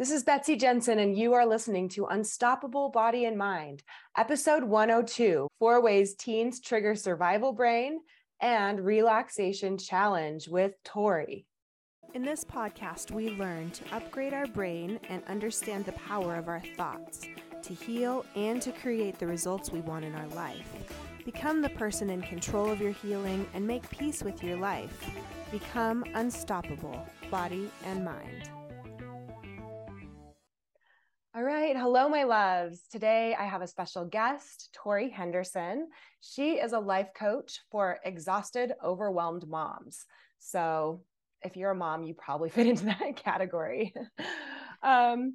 This is Betsy Jensen, and you are listening to Unstoppable Body and Mind, episode 102 Four Ways Teens Trigger Survival Brain and Relaxation Challenge with Tori. In this podcast, we learn to upgrade our brain and understand the power of our thoughts to heal and to create the results we want in our life. Become the person in control of your healing and make peace with your life. Become unstoppable, body and mind. All right. Hello, my loves. Today I have a special guest, Tori Henderson. She is a life coach for exhausted, overwhelmed moms. So if you're a mom, you probably fit into that category. um,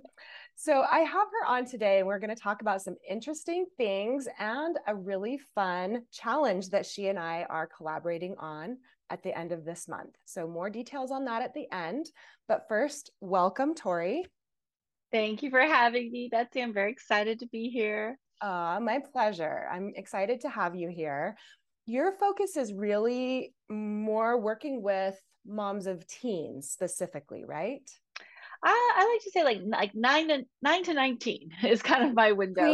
so I have her on today. We're going to talk about some interesting things and a really fun challenge that she and I are collaborating on at the end of this month. So more details on that at the end. But first, welcome, Tori. Thank you for having me, Betsy. I'm very excited to be here. Uh, my pleasure. I'm excited to have you here. Your focus is really more working with moms of teens specifically, right? I, I, like to say like like nine to nine to nineteen is kind of my window.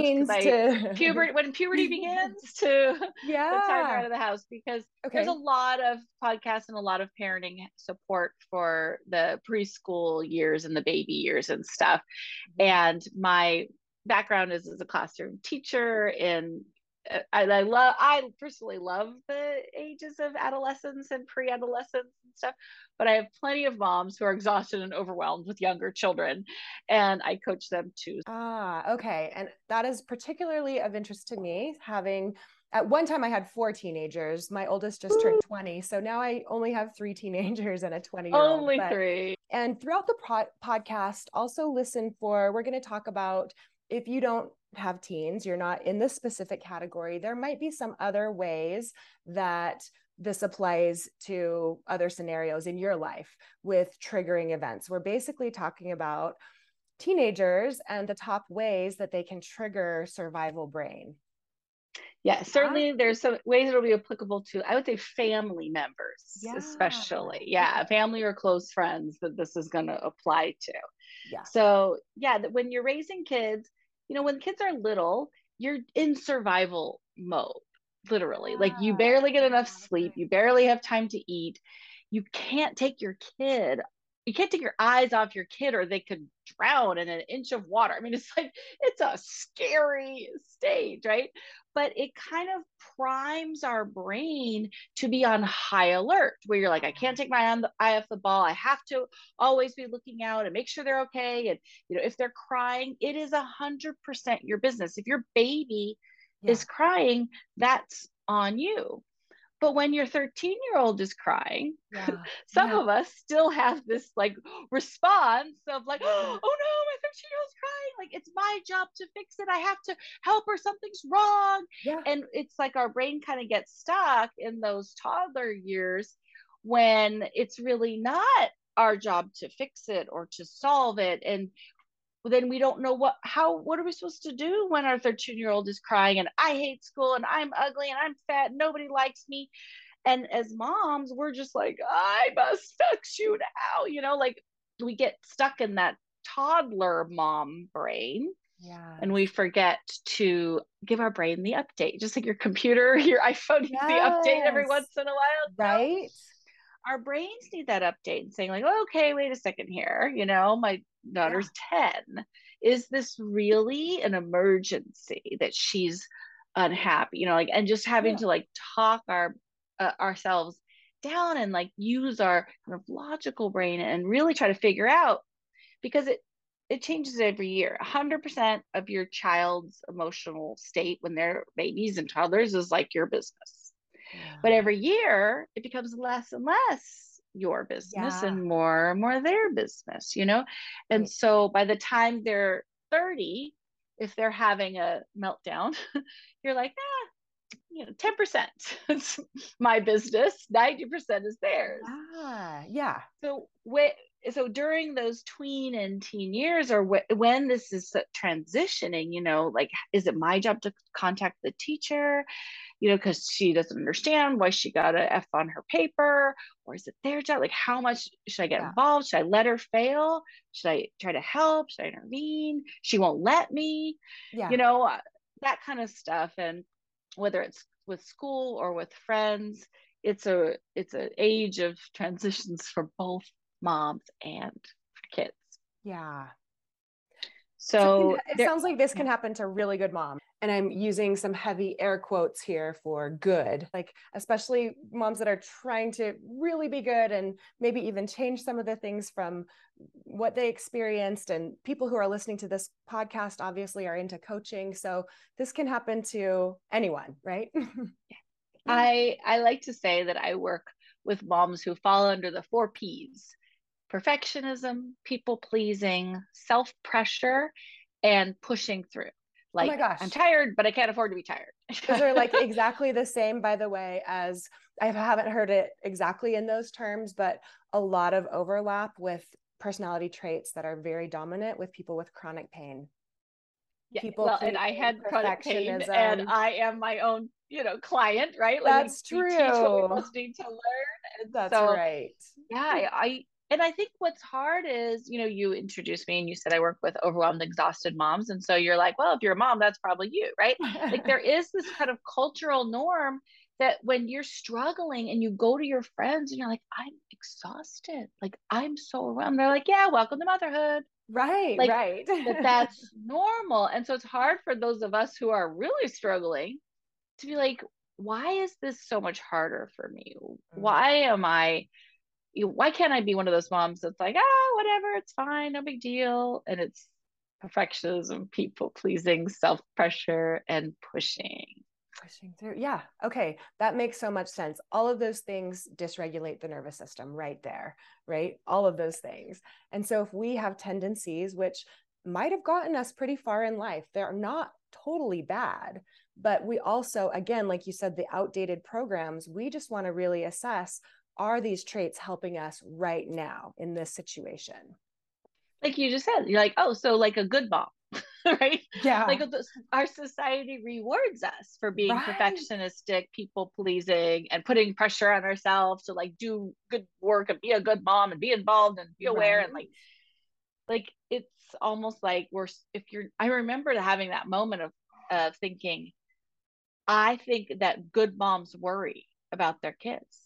to... puberty when puberty begins to yeah the time out of the house because okay. there's a lot of podcasts and a lot of parenting support for the preschool years and the baby years and stuff. Mm-hmm. And my background is as a classroom teacher in I, I love I personally love the ages of adolescence and pre-adolescence and stuff, but I have plenty of moms who are exhausted and overwhelmed with younger children, and I coach them too. Ah, okay, and that is particularly of interest to me. Having at one time I had four teenagers. My oldest just turned 20, so now I only have three teenagers and a 20 year old. Only but, three. And throughout the pro- podcast, also listen for. We're going to talk about if you don't have teens, you're not in this specific category, there might be some other ways that this applies to other scenarios in your life with triggering events. We're basically talking about teenagers and the top ways that they can trigger survival brain. Yeah, certainly there's some ways it'll be applicable to, I would say, family members, yeah. especially. Yeah, family or close friends that this is going to apply to. Yeah. So, yeah, that when you're raising kids, you know, when kids are little, you're in survival mode, literally. Like you barely get enough sleep, you barely have time to eat. You can't take your kid you can't take your eyes off your kid or they could drown in an inch of water. I mean, it's like it's a scary stage, right? But it kind of primes our brain to be on high alert where you're like, I can't take my eye off the ball. I have to always be looking out and make sure they're okay. And you know, if they're crying, it is a hundred percent your business. If your baby yeah. is crying, that's on you. But when your 13 year old is crying, yeah. some yeah. of us still have this like response of like, oh no, my 13 year old's crying. Like it's my job to fix it. I have to help her. Something's wrong. Yeah. And it's like our brain kind of gets stuck in those toddler years when it's really not our job to fix it or to solve it. And then we don't know what how what are we supposed to do when our 13 year old is crying and i hate school and i'm ugly and i'm fat nobody likes me and as moms we're just like i must fix you now you know like we get stuck in that toddler mom brain yeah. And we forget to give our brain the update, just like your computer, your iPhone needs the update every once in a while. Right. Our brains need that update and saying, like, okay, wait a second here. You know, my daughter's yeah. 10 is this really an emergency that she's unhappy you know like and just having yeah. to like talk our uh, ourselves down and like use our kind of logical brain and really try to figure out because it it changes every year 100% of your child's emotional state when they're babies and toddlers is like your business yeah. but every year it becomes less and less your business yeah. and more and more their business you know and right. so by the time they're 30 if they're having a meltdown you're like ah you know 10% is my business 90% is theirs ah yeah so so during those tween and teen years or wh- when this is transitioning you know like is it my job to contact the teacher you know, because she doesn't understand why she got a F on her paper, or is it their job? Like, how much should I get yeah. involved? Should I let her fail? Should I try to help? Should I intervene? She won't let me. Yeah. You know, uh, that kind of stuff. And whether it's with school or with friends, it's a it's an age of transitions for both moms and for kids. Yeah. So, it, there, sounds like this can happen to really good moms and I'm using some heavy air quotes here for good, like especially moms that are trying to really be good and maybe even change some of the things from what they experienced. And people who are listening to this podcast obviously are into coaching. So this can happen to anyone, right? I I like to say that I work with moms who fall under the four P's perfectionism, people pleasing, self pressure, and pushing through. Like, oh my gosh, I'm tired, but I can't afford to be tired. those are like exactly the same, by the way, as I haven't heard it exactly in those terms, but a lot of overlap with personality traits that are very dominant with people with chronic pain. Yeah, people well, and I had chronic pain, and I am my own, you know, client, right? Like That's true. We teach what we most need to learn. And That's so, right. Yeah, I, and I think what's hard is, you know, you introduced me and you said I work with overwhelmed, exhausted moms. And so you're like, well, if you're a mom, that's probably you, right? like there is this kind of cultural norm that when you're struggling and you go to your friends and you're like, I'm exhausted, like I'm so overwhelmed. They're like, yeah, welcome to motherhood. Right, like, right. that that's normal. And so it's hard for those of us who are really struggling to be like, why is this so much harder for me? Mm. Why am I you, why can't I be one of those moms that's like, ah, oh, whatever, it's fine, no big deal. And it's perfectionism, people pleasing, self pressure, and pushing. Pushing through. Yeah. Okay. That makes so much sense. All of those things dysregulate the nervous system right there, right? All of those things. And so if we have tendencies, which might have gotten us pretty far in life, they're not totally bad. But we also, again, like you said, the outdated programs, we just want to really assess are these traits helping us right now in this situation? Like you just said, you're like, oh, so like a good mom, right? Yeah. Like our society rewards us for being right. perfectionistic, people pleasing, and putting pressure on ourselves to like do good work and be a good mom and be involved and be aware right. and like, like it's almost like we're if you're. I remember having that moment of of thinking, I think that good moms worry about their kids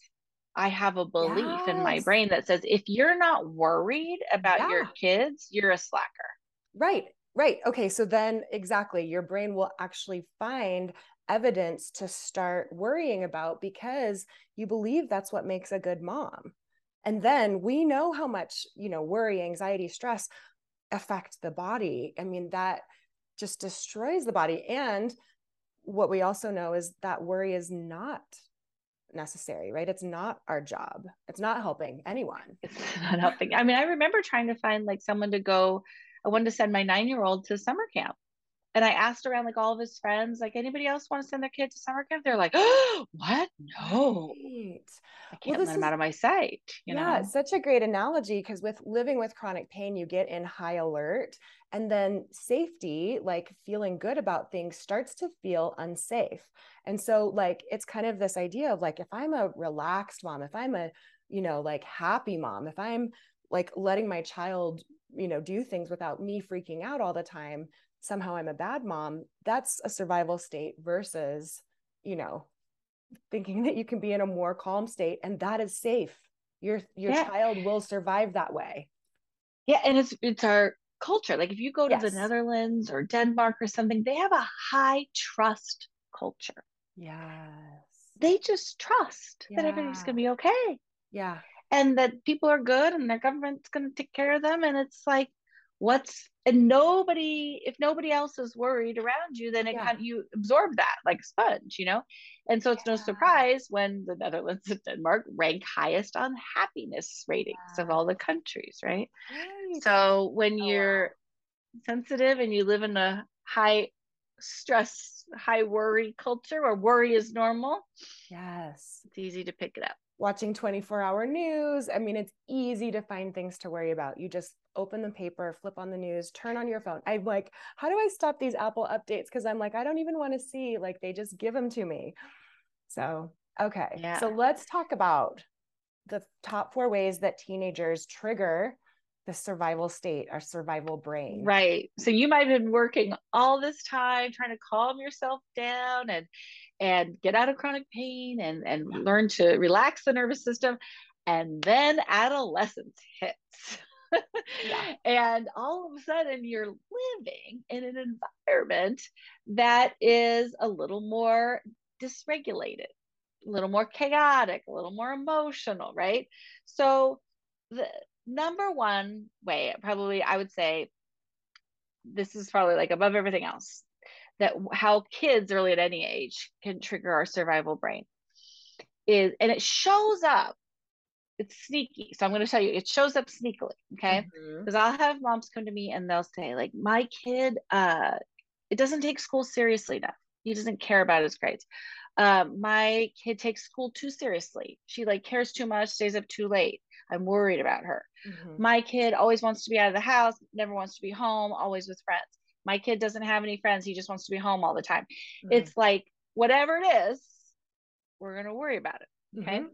I have a belief yes. in my brain that says if you're not worried about yeah. your kids, you're a slacker. Right. Right. Okay. So then, exactly, your brain will actually find evidence to start worrying about because you believe that's what makes a good mom. And then we know how much, you know, worry, anxiety, stress affect the body. I mean, that just destroys the body. And what we also know is that worry is not necessary, right? It's not our job. It's not helping anyone. It's not helping. I mean, I remember trying to find like someone to go. I wanted to send my nine year old to summer camp. And I asked around like all of his friends, like anybody else want to send their kid to summer camp? They're like, oh, what? No. Right. I can't well, let them out of my sight. You yeah, know? such a great analogy because with living with chronic pain, you get in high alert and then safety, like feeling good about things, starts to feel unsafe. And so, like, it's kind of this idea of like, if I'm a relaxed mom, if I'm a, you know, like happy mom, if I'm like letting my child, you know, do things without me freaking out all the time, somehow I'm a bad mom, that's a survival state versus, you know, thinking that you can be in a more calm state and that is safe. Your your yeah. child will survive that way. Yeah, and it's it's our culture. Like if you go to yes. the Netherlands or Denmark or something, they have a high trust culture. Yes. They just trust yeah. that everything's going to be okay. Yeah. And that people are good and their government's going to take care of them and it's like what's and nobody if nobody else is worried around you then it yeah. kind of you absorb that like sponge you know and so it's yeah. no surprise when the netherlands and denmark rank highest on happiness ratings yeah. of all the countries right, right. so when oh, you're wow. sensitive and you live in a high stress high worry culture where worry is normal yes it's easy to pick it up watching 24 hour news. I mean, it's easy to find things to worry about. You just open the paper, flip on the news, turn on your phone. I'm like, how do I stop these Apple updates? Because I'm like, I don't even want to see, like, they just give them to me. So, okay. Yeah. So let's talk about the top four ways that teenagers trigger the survival state, our survival brain. Right. So you might have been working all this time trying to calm yourself down and and get out of chronic pain and and yeah. learn to relax the nervous system and then adolescence hits. yeah. And all of a sudden, you're living in an environment that is a little more dysregulated, a little more chaotic, a little more emotional, right? So, the number one way, probably, I would say, this is probably like above everything else that how kids early at any age can trigger our survival brain is and it shows up it's sneaky. So I'm going to tell you, it shows up sneakily. Okay. Because mm-hmm. I'll have moms come to me and they'll say, like, my kid, uh, it doesn't take school seriously enough. He doesn't care about his grades. Um, my kid takes school too seriously. She like cares too much, stays up too late. I'm worried about her. Mm-hmm. My kid always wants to be out of the house, never wants to be home, always with friends. My kid doesn't have any friends. He just wants to be home all the time. Mm-hmm. It's like whatever it is, we're going to worry about it. Okay. Mm-hmm.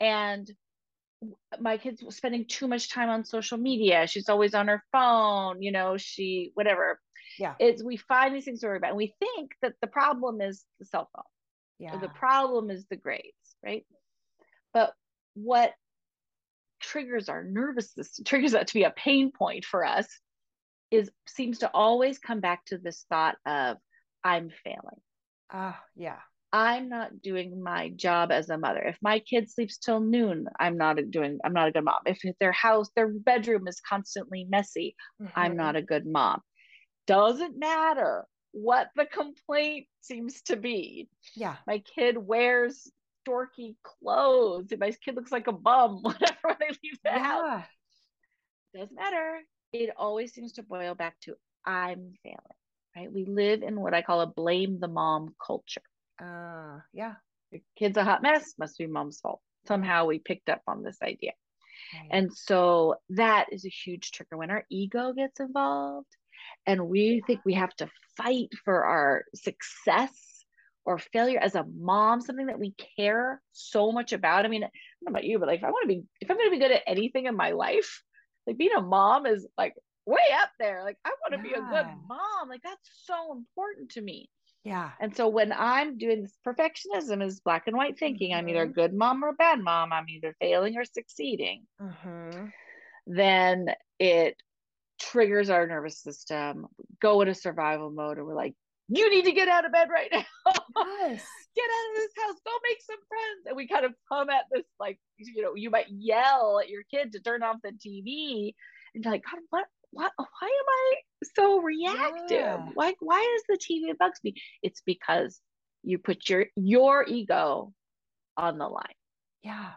And my kid's spending too much time on social media. She's always on her phone, you know, she whatever. Yeah. It's we find these things to worry about. And we think that the problem is the cell phone. Yeah. The problem is the grades, right? But what triggers our nervous system, triggers that to be a pain point for us, is seems to always come back to this thought of I'm failing. Ah, uh, yeah. I'm not doing my job as a mother. If my kid sleeps till noon, I'm not doing I'm not a good mom. If their house, their bedroom is constantly messy, mm-hmm. I'm not a good mom. Doesn't matter what the complaint seems to be. Yeah. My kid wears dorky clothes. My kid looks like a bum, whatever they leave the yeah. house. Doesn't matter. It always seems to boil back to I'm failing. Right? We live in what I call a blame the mom culture. Uh, yeah. The kid's a hot mess, must be mom's fault. Somehow we picked up on this idea. Right. And so that is a huge trigger when our ego gets involved and we think we have to fight for our success or failure as a mom, something that we care so much about. I mean, I don't know about you, but like if I want to be, if I'm going to be good at anything in my life, like being a mom is like way up there. Like I want to yeah. be a good mom. Like that's so important to me. Yeah. And so when I'm doing this, perfectionism is black and white thinking. Mm-hmm. I'm either a mm-hmm. good mom or a bad mom. I'm either failing or succeeding. Mm-hmm. Then it triggers our nervous system, go into survival mode, and we're like, you need to get out of bed right now. Yes. get out of this house. Go make some friends. And we kind of come at this like, you know, you might yell at your kid to turn off the TV and be like, God, what why, why am I so reactive? Yeah. Like, why is the TV bugs me? It's because you put your your ego on the line. Yeah.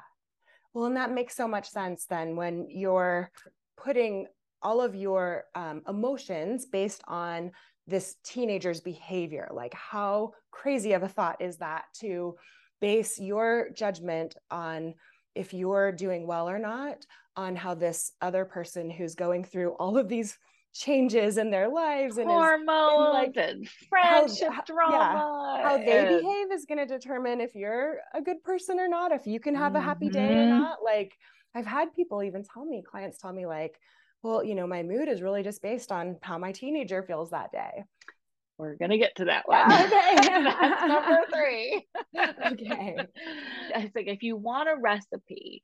Well, and that makes so much sense then when you're putting all of your um, emotions based on this teenager's behavior. Like, how crazy of a thought is that to base your judgment on if you're doing well or not on how this other person who's going through all of these changes in their lives and hormones like, and friendship how, drama yeah, how they and... behave is going to determine if you're a good person or not if you can have a happy day or mm-hmm. not like i've had people even tell me clients tell me like well you know my mood is really just based on how my teenager feels that day we're gonna get to that one. Okay. That's number three. okay. I think if you want a recipe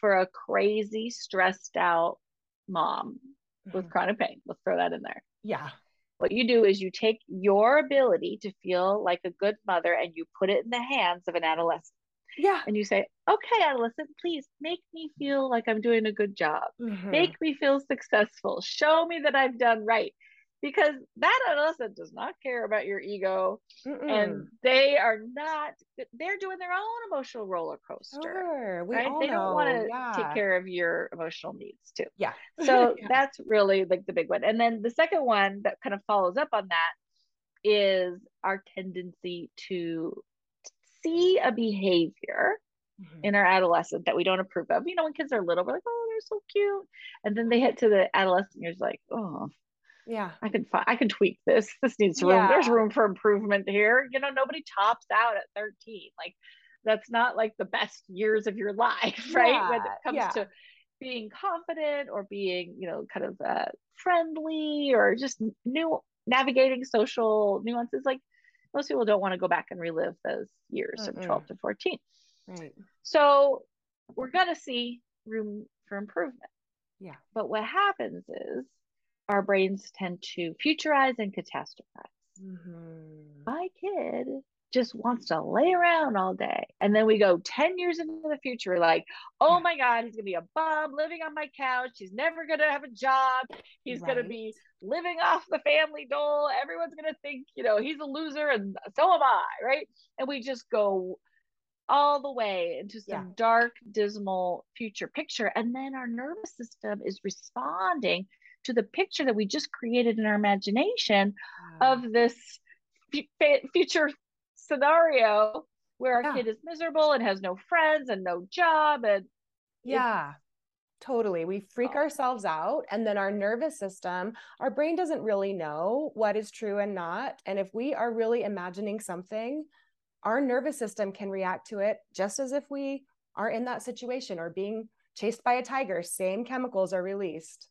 for a crazy, stressed out mom mm-hmm. with chronic pain, let's throw that in there. Yeah. What you do is you take your ability to feel like a good mother and you put it in the hands of an adolescent. Yeah. And you say, okay, adolescent, please make me feel like I'm doing a good job. Mm-hmm. Make me feel successful. Show me that I've done right because that adolescent does not care about your ego Mm-mm. and they are not they're doing their own emotional roller coaster sure, right they don't want to yeah. take care of your emotional needs too yeah so yeah. that's really like the big one and then the second one that kind of follows up on that is our tendency to see a behavior mm-hmm. in our adolescent that we don't approve of you know when kids are little we're like oh they're so cute and then they hit to the adolescent years like oh yeah, I can find, I can tweak this. This needs room. Yeah. There's room for improvement here. You know, nobody tops out at 13. Like that's not like the best years of your life, right? Yeah. When it comes yeah. to being confident or being, you know, kind of uh, friendly or just new navigating social nuances. Like most people don't want to go back and relive those years mm of 12 to 14. Right. So we're going to see room for improvement. Yeah. But what happens is our brains tend to futurize and catastrophize. Mm-hmm. My kid just wants to lay around all day. And then we go 10 years into the future, like, oh my God, he's going to be a bum living on my couch. He's never going to have a job. He's right. going to be living off the family dole. Everyone's going to think, you know, he's a loser and so am I. Right. And we just go all the way into some yeah. dark, dismal future picture. And then our nervous system is responding to the picture that we just created in our imagination of this future scenario where our kid is miserable and has no friends and no job and yeah totally. We freak oh. ourselves out and then our nervous system our brain doesn't really know what is true and not and if we are really imagining something our nervous system can react to it just as if we are in that situation or being chased by a tiger. Same chemicals are released.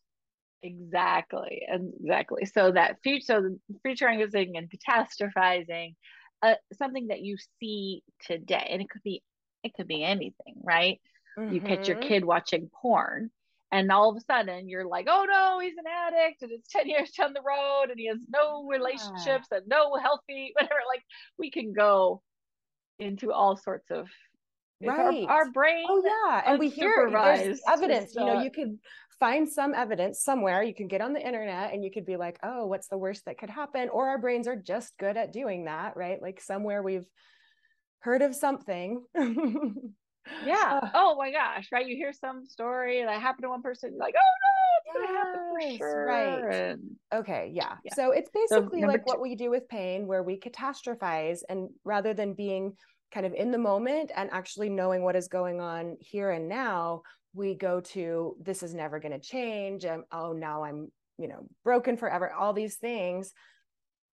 Exactly exactly. So that future so the futurizing and catastrophizing uh, something that you see today and it could be it could be anything right mm-hmm. you catch your mm-hmm. kid watching porn and all of a sudden you're like oh no he's an addict and it's 10 years down the road and he has no relationships yeah. and no healthy whatever like we can go into all sorts of right. our, our brain oh yeah and we hear there's evidence you know you could find some evidence somewhere. You can get on the internet and you could be like, oh, what's the worst that could happen? Or our brains are just good at doing that, right? Like somewhere we've heard of something. yeah. Uh, oh my gosh, right? You hear some story that happened to one person, like, oh no, it's yes, gonna happen for sure. Right. And, okay. Yeah. yeah. So it's basically so, like two. what we do with pain, where we catastrophize and rather than being kind of in the moment and actually knowing what is going on here and now, we go to this is never going to change and oh now i'm you know broken forever all these things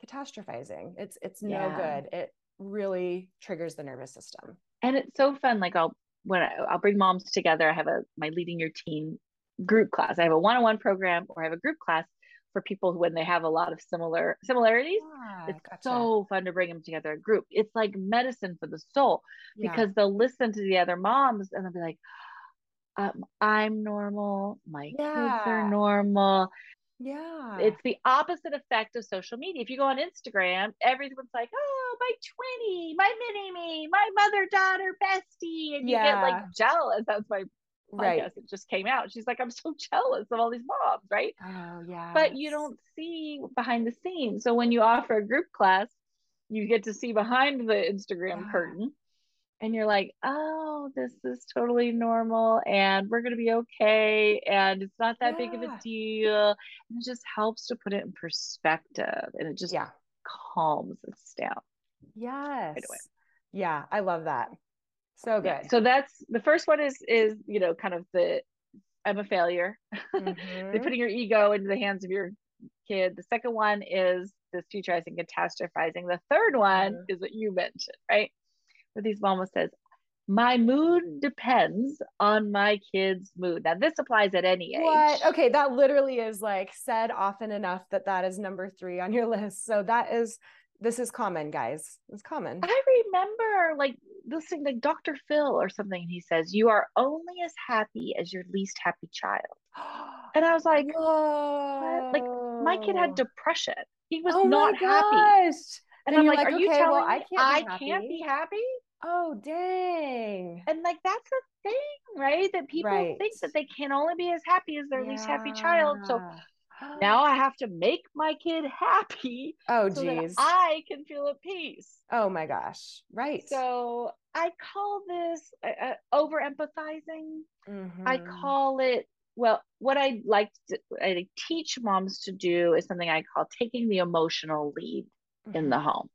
catastrophizing it's it's no yeah. good it really triggers the nervous system and it's so fun like i'll when I, i'll bring moms together i have a my leading your teen group class i have a one-on-one program or i have a group class for people who, when they have a lot of similar similarities ah, it's gotcha. so fun to bring them together a group it's like medicine for the soul yeah. because they'll listen to the other moms and they'll be like um, I'm normal, my yeah. kids are normal. Yeah. It's the opposite effect of social media. If you go on Instagram, everyone's like, oh, my 20, my mini me, my mother daughter bestie. And you yeah. get like jealous. That's my right. podcast. It just came out. She's like, I'm so jealous of all these moms, right? Oh, yeah. But you don't see behind the scenes. So when you offer a group class, you get to see behind the Instagram yeah. curtain and you're like, oh, this is totally normal and we're going to be okay. And it's not that yeah. big of a deal. And it just helps to put it in perspective and it just yeah. calms us down. Yes. Yeah, I love that. So good. Yeah. So that's the first one is, is, you know, kind of the, I'm a failure. Mm-hmm. putting your ego into the hands of your kid. The second one is this futurizing, catastrophizing. The third one mm-hmm. is what you mentioned, right? These mama says, my mood depends on my kid's mood. Now, this applies at any age. What? Okay, that literally is like said often enough that that is number three on your list. So that is, this is common, guys. It's common. I remember like listening to Dr. Phil or something. He says, You are only as happy as your least happy child. And I was like, Whoa. Like, my kid had depression. He was oh not happy. And, and I'm like, like, Are okay, you telling well, me I, can't, I can't be happy? Oh, dang. And like, that's a thing, right? That people right. think that they can only be as happy as their yeah. least happy child. So now I have to make my kid happy. Oh, so geez. I can feel at peace. Oh my gosh. Right. So I call this uh, uh over empathizing. Mm-hmm. I call it, well, what I like to I teach moms to do is something I call taking the emotional lead mm-hmm. in the home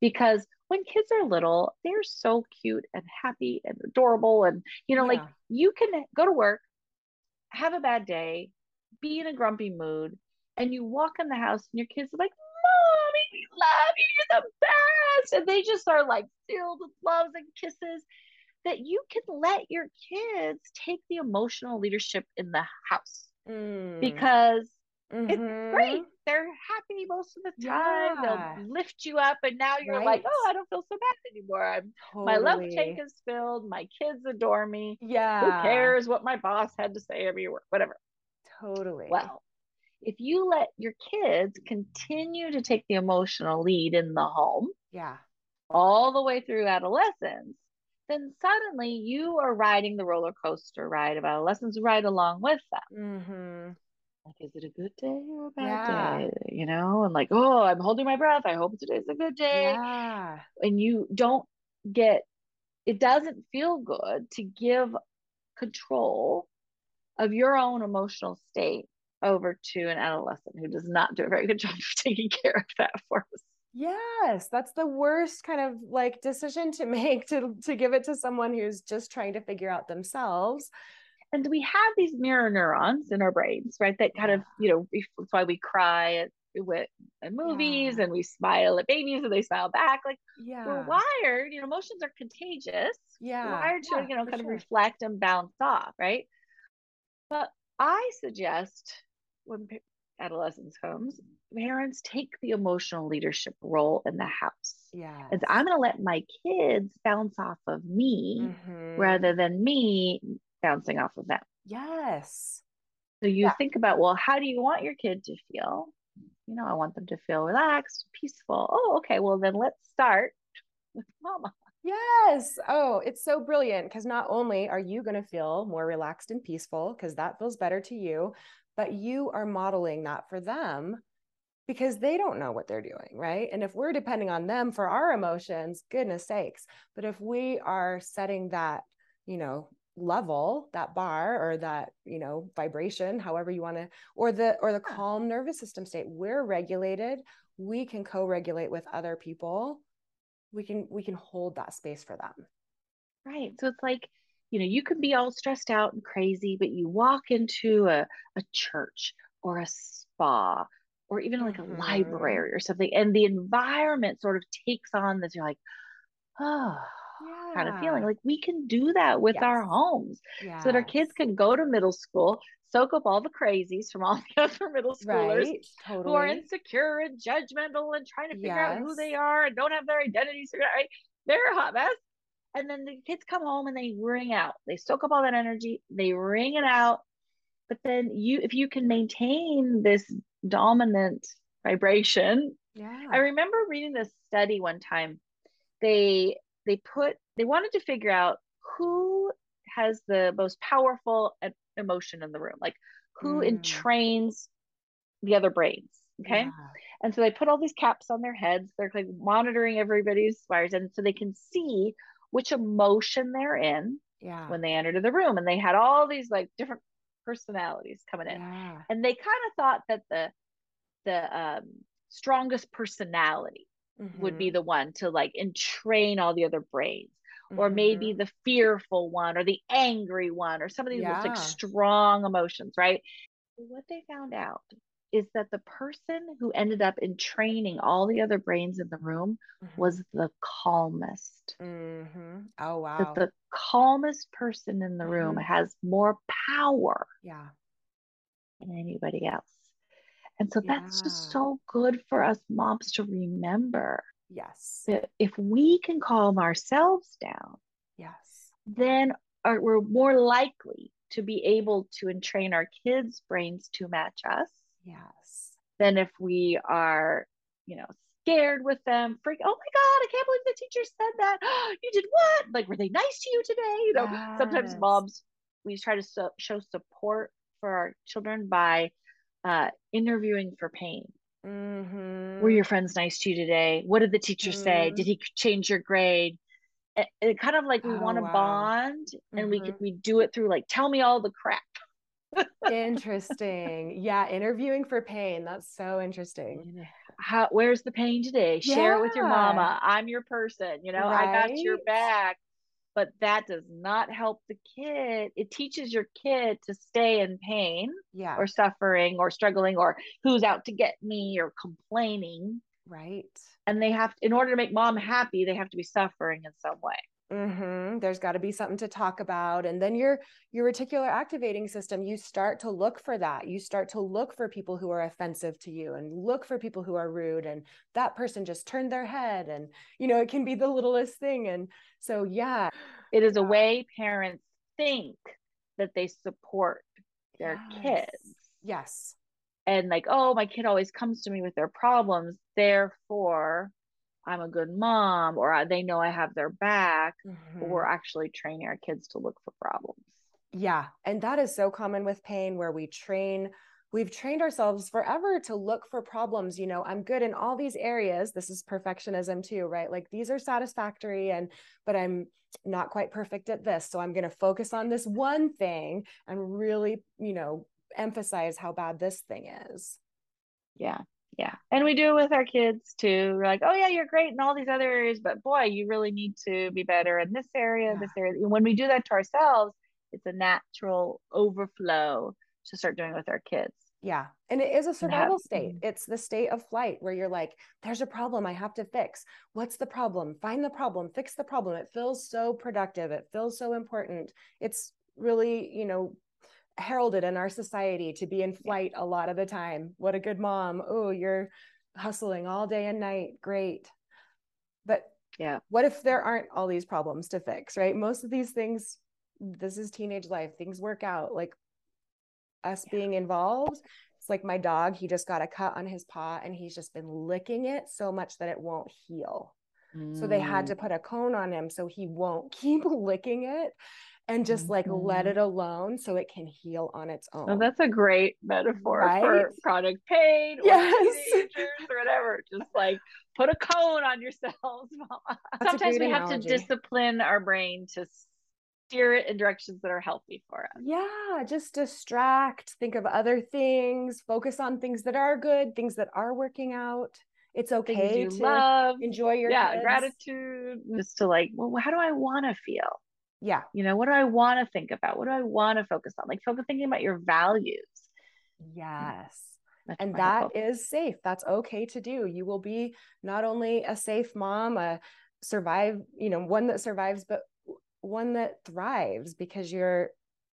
because when kids are little, they're so cute and happy and adorable. And, you know, yeah. like you can go to work, have a bad day, be in a grumpy mood, and you walk in the house and your kids are like, Mommy, we love you, you're the best. And they just are like filled with loves and kisses. That you can let your kids take the emotional leadership in the house mm. because mm-hmm. it's great. They're happy most of the time. Yeah. They'll lift you up, and now you're right. like, oh, I don't feel so bad anymore. I'm totally. my love tank is filled. My kids adore me. Yeah. Who cares what my boss had to say every work, Whatever. Totally. Well, if you let your kids continue to take the emotional lead in the home, yeah, all the way through adolescence, then suddenly you are riding the roller coaster ride of adolescence right along with them. Mm-hmm. Like, is it a good day or a bad yeah. day? You know, and like, oh, I'm holding my breath. I hope today's a good day. Yeah. And you don't get, it doesn't feel good to give control of your own emotional state over to an adolescent who does not do a very good job of taking care of that for us. Yes, that's the worst kind of like decision to make to to give it to someone who's just trying to figure out themselves. And we have these mirror neurons in our brains, right? That kind of, you know, that's why we cry at, with at movies yeah. and we smile at babies and they smile back. Like yeah. we're wired, you know, emotions are contagious. Yeah. We're wired to, you know, kind sure. of reflect and bounce off, right? But I suggest when adolescence comes, parents take the emotional leadership role in the house. Yeah. And I'm going to let my kids bounce off of me mm-hmm. rather than me bouncing off of them. Yes. So you yeah. think about, well, how do you want your kid to feel? You know, I want them to feel relaxed, peaceful. Oh, okay. Well, then let's start with mama. Yes. Oh, it's so brilliant because not only are you going to feel more relaxed and peaceful because that feels better to you, but you are modeling that for them because they don't know what they're doing, right? And if we're depending on them for our emotions, goodness sakes. But if we are setting that, you know, level, that bar or that, you know, vibration, however you want to, or the or the calm nervous system state, we're regulated, we can co-regulate with other people. We can we can hold that space for them. Right. So it's like you know, you can be all stressed out and crazy, but you walk into a, a church or a spa or even like mm-hmm. a library or something, and the environment sort of takes on this, you're like, oh, yeah. kind of feeling. Like we can do that with yes. our homes yes. so that our kids can go to middle school, soak up all the crazies from all the other middle schoolers right. totally. who are insecure and judgmental and trying to figure yes. out who they are and don't have their identities figured out. Right? They're a hot mess and then the kids come home and they ring out they soak up all that energy they ring it out but then you if you can maintain this dominant vibration yeah i remember reading this study one time they they put they wanted to figure out who has the most powerful emotion in the room like who mm. entrains the other brains okay yeah. and so they put all these caps on their heads they're like monitoring everybody's wires and so they can see which emotion they're in yeah. when they entered the room. And they had all these like different personalities coming in. Yeah. And they kind of thought that the the um, strongest personality mm-hmm. would be mm-hmm. the one to like entrain all the other brains. Mm-hmm. Or maybe the fearful one or the angry one or some of these yeah. like strong emotions, right? What they found out is that the person who ended up entraining all the other brains in the room mm-hmm. was the calmest. Mm-hmm. Oh, wow. That the calmest person in the mm-hmm. room has more power yeah. than anybody else. And so yeah. that's just so good for us moms to remember. Yes. That if we can calm ourselves down, yes, then are, we're more likely to be able to entrain our kids' brains to match us Yes. Than if we are, you know, scared with them, freak, oh my God, I can't believe the teacher said that. you did what? Like, were they nice to you today? You know, yes. sometimes moms, we try to so- show support for our children by uh, interviewing for pain. Mm-hmm. Were your friends nice to you today? What did the teacher mm-hmm. say? Did he change your grade? It, it kind of like we oh, want to wow. bond and mm-hmm. we can, we do it through like tell me all the crap interesting. Yeah, interviewing for pain. That's so interesting. How where's the pain today? Yeah. Share it with your mama. I'm your person, you know, right? I got your back. But that does not help the kid. It teaches your kid to stay in pain yeah. or suffering or struggling or who's out to get me or complaining. Right. And they have, in order to make mom happy, they have to be suffering in some way. Mm-hmm. There's got to be something to talk about. And then your your reticular activating system, you start to look for that. You start to look for people who are offensive to you and look for people who are rude. And that person just turned their head. And you know, it can be the littlest thing. And so yeah. It is a way parents think that they support their yes. kids. Yes. And like, oh, my kid always comes to me with their problems. Therefore, I'm a good mom or they know I have their back, mm-hmm. we're actually training our kids to look for problems. Yeah. And that is so common with pain where we train, we've trained ourselves forever to look for problems. You know, I'm good in all these areas. This is perfectionism too, right? Like these are satisfactory and, but I'm not quite perfect at this. So I'm going to focus on this one thing and really, you know, emphasize how bad this thing is. Yeah yeah. And we do it with our kids too. We're like oh yeah you're great in all these other areas but boy you really need to be better in this area yeah. this area. And when we do that to ourselves it's a natural overflow to start doing with our kids. Yeah. And it is a survival state. Mm-hmm. it's the state of flight where you're like there's a problem i have to fix. What's the problem? Find the problem. Fix the problem. It feels so productive. It feels so important. It's really you know heralded in our society to be in flight a lot of the time. What a good mom. Oh, you're hustling all day and night. Great. But yeah, what if there aren't all these problems to fix, right? Most of these things, this is teenage life, things work out. Like us yeah. being involved, it's like my dog, he just got a cut on his paw and he's just been licking it so much that it won't heal. Mm. So they had to mm. put a cone on him so he won't keep licking it and just like mm-hmm. let it alone so it can heal on its own. Oh, that's a great metaphor right? for chronic pain yes. or teenagers or whatever. Just like put a cone on yourselves. Sometimes we have to discipline our brain to steer it in directions that are healthy for us. Yeah, just distract, think of other things, focus on things that are good, things that are working out. It's okay to love, enjoy your yeah kids. gratitude, just to like, well, how do I want to feel? Yeah. You know what do i want to think about? What do i want to focus on? Like focus thinking about your values. Yes. That's and that is safe. That's okay to do. You will be not only a safe mom a survive you know one that survives but one that thrives because you're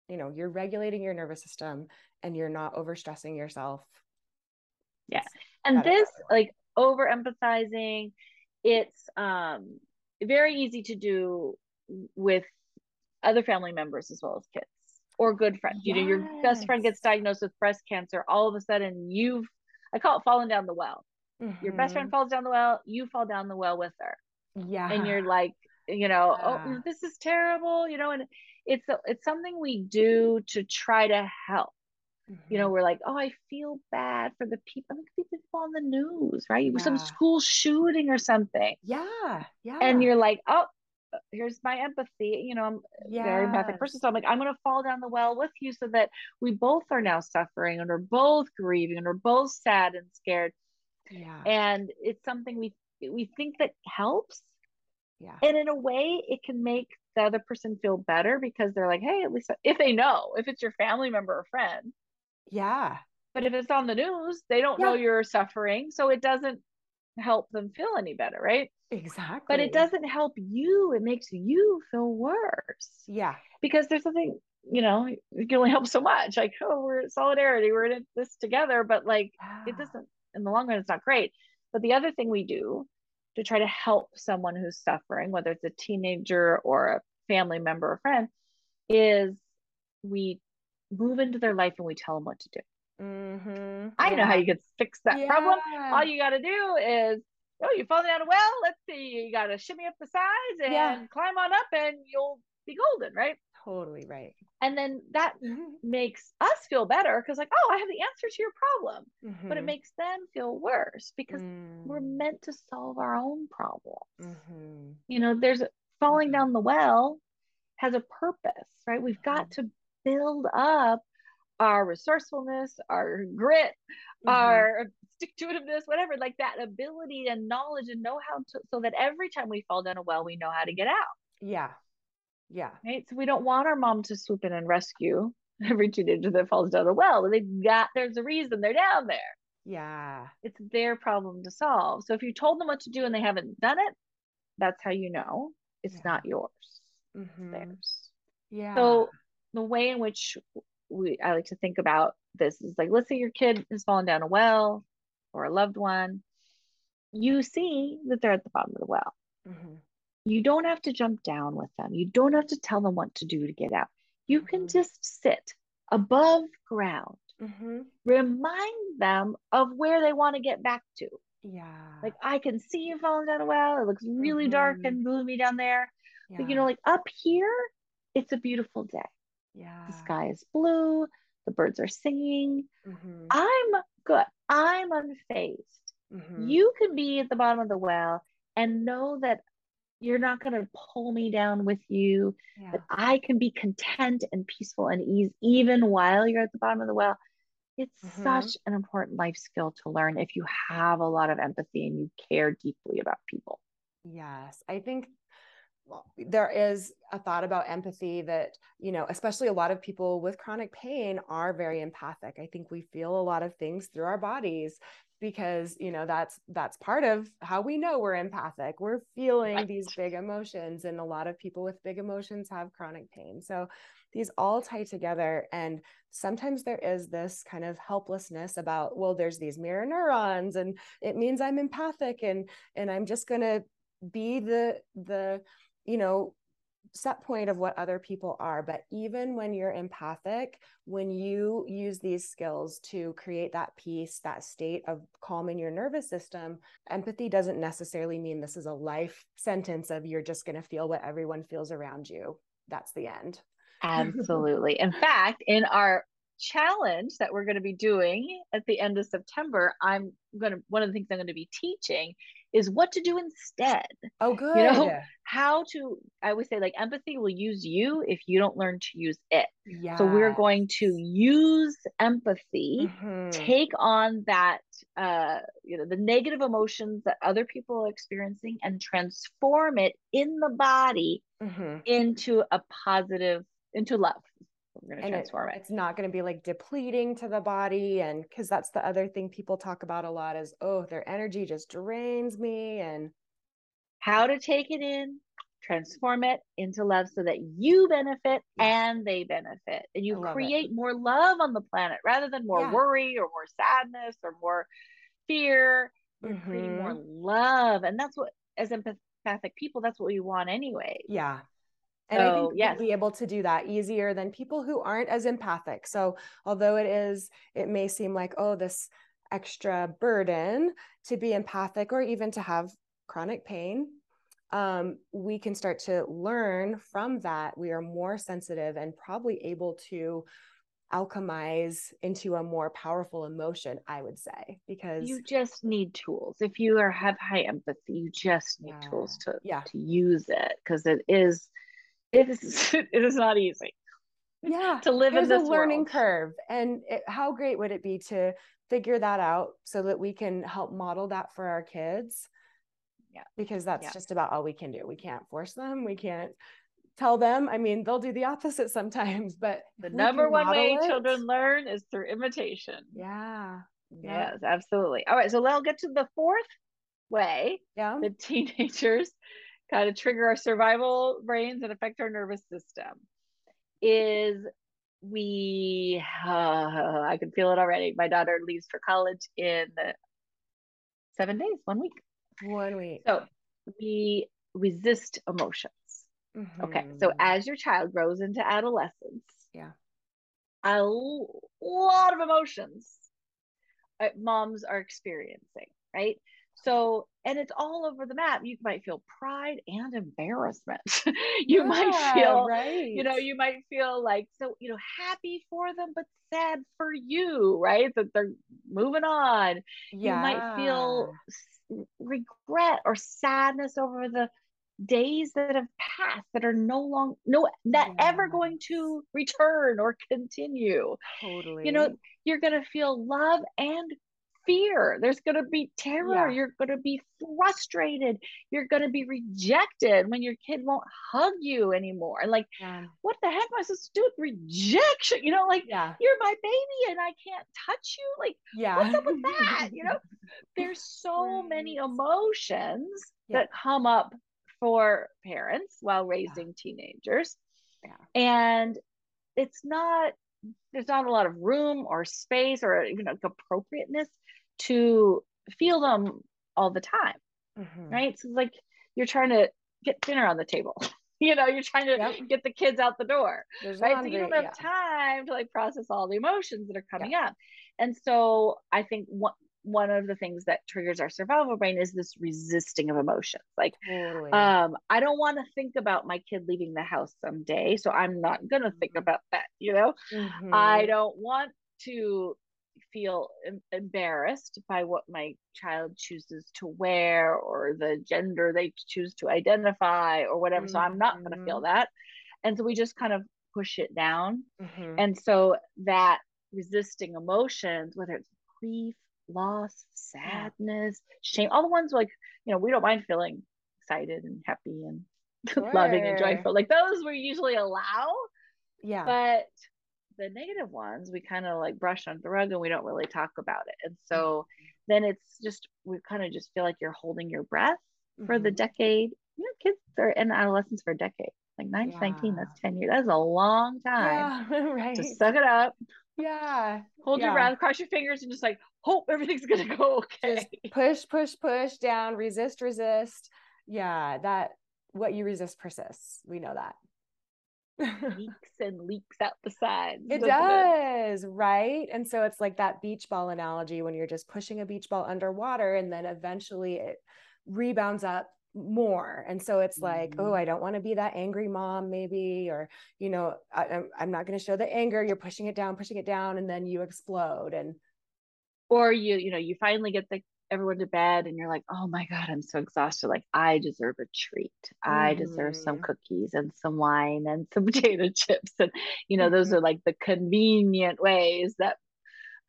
you know you're regulating your nervous system and you're not overstressing yourself. Yeah. And this like over empathizing it's um very easy to do with other family members as well as kids or good friends. Yes. You know, your best friend gets diagnosed with breast cancer, all of a sudden you've I call it falling down the well. Mm-hmm. Your best friend mm-hmm. falls down the well, you fall down the well with her. Yeah. And you're like, you know, oh, yeah. oh, this is terrible, you know, and it's a, it's something we do to try to help. Mm-hmm. You know, mm-hmm. we're like, oh, I feel bad for the people. I mean, people on the news, right? Yeah. Some school shooting or something. Yeah. Yeah. And you're like, oh, here's my empathy you know i'm yes. very empathic person so i'm like i'm going to fall down the well with you so that we both are now suffering and we're both grieving and we're both sad and scared. Yeah. And it's something we we think that helps. Yeah. And in a way it can make the other person feel better because they're like hey at least if they know if it's your family member or friend. Yeah. But if it's on the news they don't yeah. know you're suffering so it doesn't help them feel any better right Exactly. But it doesn't help you. It makes you feel worse. Yeah. Because there's something, you know, you can only help so much. Like, oh, we're in solidarity, we're in this together. But like, yeah. it doesn't, in the long run, it's not great. But the other thing we do to try to help someone who's suffering, whether it's a teenager or a family member or friend, is we move into their life and we tell them what to do. Mm-hmm. I yeah. know how you could fix that yeah. problem. All you got to do is oh, you're falling down a well. Let's see. You got to shimmy up the sides and yeah. climb on up, and you'll be golden, right? Totally right. And then that mm-hmm. makes us feel better because, like, oh, I have the answer to your problem. Mm-hmm. But it mm-hmm. makes them feel worse because mm. we're meant to solve our own problems. Mm-hmm. You know, there's falling mm-hmm. down the well has a purpose, right? We've got to build up our resourcefulness, our grit, our stick to itiveness, whatever, like that ability and knowledge and know how to, so that every time we fall down a well, we know how to get out. Yeah. Yeah. Right. So we don't want our mom to swoop in and rescue every teenager that falls down a well. They got there's a reason they're down there. Yeah. It's their problem to solve. So if you told them what to do and they haven't done it, that's how you know it's yeah. not yours. Mm-hmm. theirs. Yeah. So the way in which we I like to think about this is like let's say your kid has fallen down a well or a loved one. You see that they're at the bottom of the well. Mm-hmm. You don't have to jump down with them. You don't have to tell them what to do to get out. You mm-hmm. can just sit above ground. Mm-hmm. Remind them of where they want to get back to. Yeah. Like I can see you falling down a well. It looks really mm-hmm. dark and gloomy down there. Yeah. But you know, like up here, it's a beautiful day. Yeah. The sky is blue. The birds are singing. Mm-hmm. I'm good. I'm unfazed. Mm-hmm. You can be at the bottom of the well and know that you're not going to pull me down with you, yeah. that I can be content and peaceful and ease even while you're at the bottom of the well. It's mm-hmm. such an important life skill to learn if you have a lot of empathy and you care deeply about people. Yes. I think there is a thought about empathy that, you know, especially a lot of people with chronic pain are very empathic. I think we feel a lot of things through our bodies because you know that's that's part of how we know we're empathic we're feeling right. these big emotions and a lot of people with big emotions have chronic pain so these all tie together and sometimes there is this kind of helplessness about well there's these mirror neurons and it means i'm empathic and and i'm just going to be the the you know set point of what other people are. But even when you're empathic, when you use these skills to create that peace, that state of calm in your nervous system, empathy doesn't necessarily mean this is a life sentence of you're just going to feel what everyone feels around you. That's the end. Absolutely. in fact, in our challenge that we're going to be doing at the end of September, I'm going to, one of the things I'm going to be teaching is what to do instead. Oh, good. You know, how to, I would say, like, empathy will use you if you don't learn to use it. Yeah. So we're going to use empathy, mm-hmm. take on that, uh, you know, the negative emotions that other people are experiencing and transform it in the body mm-hmm. into a positive, into love we're going to transform it, it, It's not going to be like depleting to the body. And because that's the other thing people talk about a lot is, oh, their energy just drains me. And how to take it in, transform it into love so that you benefit and they benefit. And you create it. more love on the planet rather than more yeah. worry or more sadness or more fear. You're mm-hmm. creating more mm-hmm. love. And that's what, as empathetic people, that's what we want anyway. Yeah. And so, I think yes. we'll be able to do that easier than people who aren't as empathic. So although it is, it may seem like, oh, this extra burden to be empathic or even to have chronic pain, um, we can start to learn from that. We are more sensitive and probably able to alchemize into a more powerful emotion i would say because you just need tools if you are have high empathy you just need yeah. tools to yeah. to use it because it is it is it is not easy yeah to live There's in this a learning world. curve and it, how great would it be to figure that out so that we can help model that for our kids? Yeah. Because that's yeah. just about all we can do. We can't force them. We can't tell them. I mean they'll do the opposite sometimes but the number one way it, children learn is through imitation. Yeah. Yes absolutely. All right so let's get to the fourth way yeah. the teenagers kind of trigger our survival brains and affect our nervous system is we uh, i can feel it already. My daughter leaves for college in seven days one week. One week. So we resist emotions. Mm-hmm. okay so as your child grows into adolescence yeah. a lot of emotions uh, moms are experiencing right so, and it's all over the map. You might feel pride and embarrassment. you yeah, might feel, right. you know, you might feel like so, you know, happy for them, but sad for you, right? That they're moving on. Yeah. You might feel regret or sadness over the days that have passed that are no long no that yeah. ever going to return or continue totally you know you're going to feel love and fear. There's going to be terror. Yeah. You're going to be frustrated. You're going to be rejected when your kid won't hug you anymore. Like, yeah. what the heck am I supposed to do with rejection? You know, like, yeah. you're my baby and I can't touch you. Like, yeah. what's up with that? You know, there's so many emotions that come up for parents while raising teenagers. And it's not there's not a lot of room or space or you know appropriateness to feel them all the time mm-hmm. right so it's like you're trying to get dinner on the table you know you're trying to yep. get the kids out the door There's right laundry, so you don't have yeah. time to like process all the emotions that are coming yeah. up and so i think what one of the things that triggers our survival brain is this resisting of emotions like totally. um i don't want to think about my kid leaving the house someday so i'm not going to think mm-hmm. about that you know mm-hmm. i don't want to feel em- embarrassed by what my child chooses to wear or the gender they choose to identify or whatever mm-hmm. so i'm not going to feel mm-hmm. that and so we just kind of push it down mm-hmm. and so that resisting emotions whether it's grief loss, sadness, shame, all the ones like, you know, we don't mind feeling excited and happy and sure. loving and joyful. Like those we usually allow. Yeah. But the negative ones we kind of like brush under the rug and we don't really talk about it. And so mm-hmm. then it's just we kind of just feel like you're holding your breath mm-hmm. for the mm-hmm. decade. You know, kids are in adolescence for a decade. Like 9 yeah. 19, that's 10 years. That's a long time. Yeah, right. To suck it up. Yeah. Hold yeah. your breath, cross your fingers, and just like hope everything's gonna go okay. Just push, push, push down, resist, resist. Yeah, that what you resist persists. We know that. leaks and leaks out the sides. It does, it? right? And so it's like that beach ball analogy when you're just pushing a beach ball underwater and then eventually it rebounds up more and so it's like oh, mm-hmm. oh i don't want to be that angry mom maybe or you know I, i'm not going to show the anger you're pushing it down pushing it down and then you explode and or you you know you finally get the everyone to bed and you're like oh my god i'm so exhausted like i deserve a treat mm-hmm. i deserve some mm-hmm. cookies and some wine and some potato chips and you know mm-hmm. those are like the convenient ways that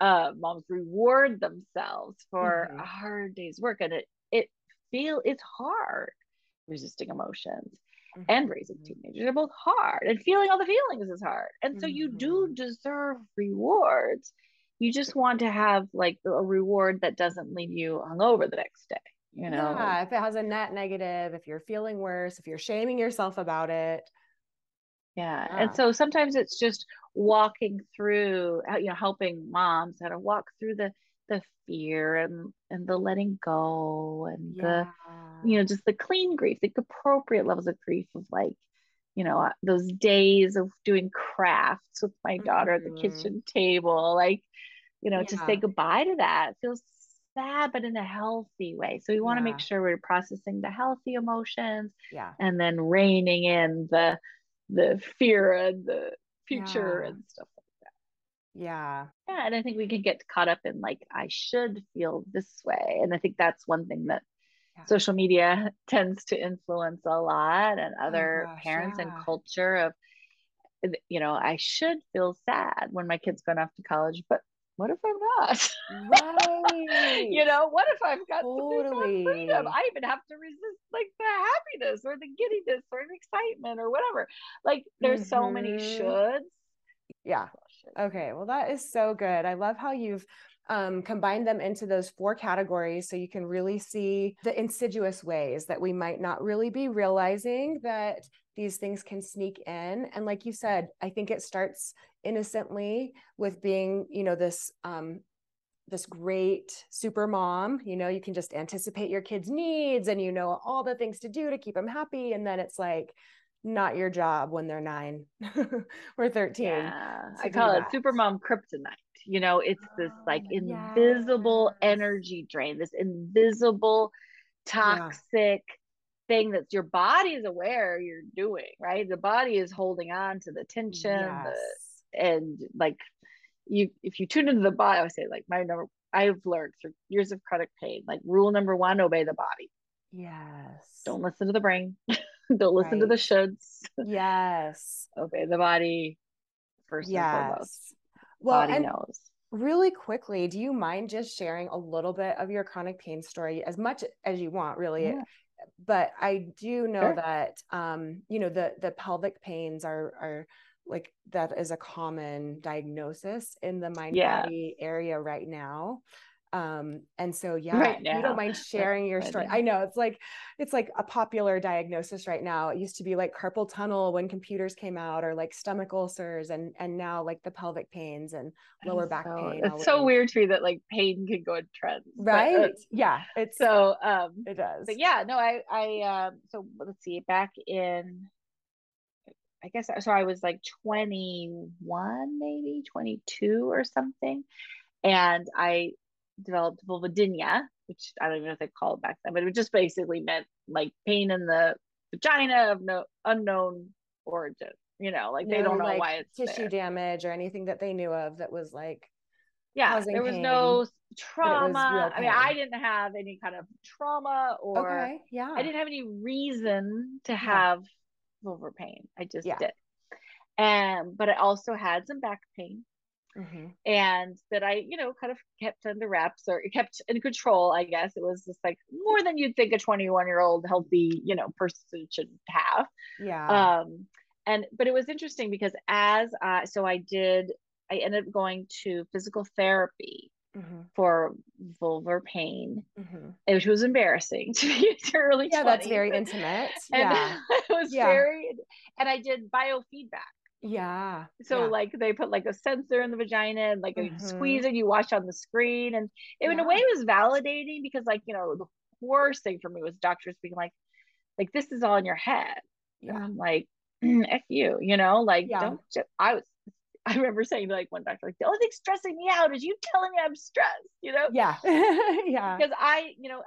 uh, moms reward themselves for mm-hmm. a hard day's work and it it feel it's hard resisting emotions mm-hmm. and raising teenagers are both hard and feeling all the feelings is hard and so you do deserve rewards you just want to have like a reward that doesn't leave you hungover the next day you know yeah if it has a net negative if you're feeling worse if you're shaming yourself about it yeah. yeah. and so sometimes it's just walking through you know helping moms how to walk through the the fear and and the letting go and yeah. the you know just the clean grief the appropriate levels of grief of like you know uh, those days of doing crafts with my daughter mm-hmm. at the mm-hmm. kitchen table like you know, yeah. to say goodbye to that. It feels sad, but in a healthy way. So we want to yeah. make sure we're processing the healthy emotions. Yeah. And then reining in the the fear and the future and stuff like that. Yeah. Yeah. And I think we can get caught up in like, I should feel this way. And I think that's one thing that social media tends to influence a lot and oh other oh gosh, parents and culture of you know, I should feel sad when my kid's going off to college, but what if I'm not? Right. you know, what if I've got totally. freedom? I even have to resist like the happiness or the giddiness or the excitement or whatever. Like there's mm-hmm. so many mm-hmm. shoulds. Yeah. Okay. Well, that is so good. I love how you've um, combine them into those four categories so you can really see the insidious ways that we might not really be realizing that these things can sneak in. And like you said i think it starts innocently with being you know this um this great super mom you know you can just anticipate your kids needs and you know all the things to do to keep them happy. And then it's like not your job when they're nine or 13 yeah i call it super mom kryptonite you know it's this like oh, invisible yes. energy drain this invisible toxic yeah thing that your body is aware you're doing, right? The body is holding on to the tension, yes. the, and like you, if you tune into the body, I would say like my number, I've learned through years of chronic pain, like rule number one, obey the body. Yes. Don't listen to the brain. Don't listen right. to the shoulds. Yes. obey the body first yes. and foremost. Well, body and, knows really quickly, do you mind just sharing a little bit of your chronic pain story as much as you want, really? Yeah. But I do know sure. that um, you know, the the pelvic pains are are like that is a common diagnosis in the mind yeah. body area right now um and so yeah right you don't mind sharing your story. i know it's like it's like a popular diagnosis right now. It used to be like carpal tunnel when computers came out or like stomach ulcers and and now like the pelvic pains and lower back so, pain it's so weird to me that like pain can go in trends right uh, yeah it's so um it does. but yeah no i i um so let's see back in I guess so I was like 21 maybe 22 or something and I developed vulvodynia, which I don't even know if they called it back then, but it just basically meant like pain in the vagina of no unknown origin. You know, like no, they don't know like why it's tissue there. damage or anything that they knew of that was like yeah there was pain, no trauma i mean i didn't have any kind of trauma or okay, yeah i didn't have any reason to have yeah. vulvar pain i just yeah. did and but i also had some back pain Mm-hmm. and that I, you know, kind of kept under wraps or kept in control. I guess it was just like more than you'd think a 21 year old healthy, you know, person should have. Yeah. Um, and but it was interesting because as I, so I did, I ended up going to physical therapy mm-hmm. for vulvar pain, mm-hmm. which was embarrassing to me early. Yeah, 20s. that's very intimate. And yeah, it was yeah. very, and I did biofeedback yeah. So yeah. like they put like a sensor in the vagina and like mm-hmm. you squeeze it, you watch on the screen. And it, yeah. in a way it was validating because like, you know, the worst thing for me was doctors being like, like this is all in your head. Yeah. And I'm like, F you, you know, like yeah. don't just, I was I remember saying to like one doctor, like the only thing stressing me out is you telling me I'm stressed, you know? Yeah. yeah. Because I, you know,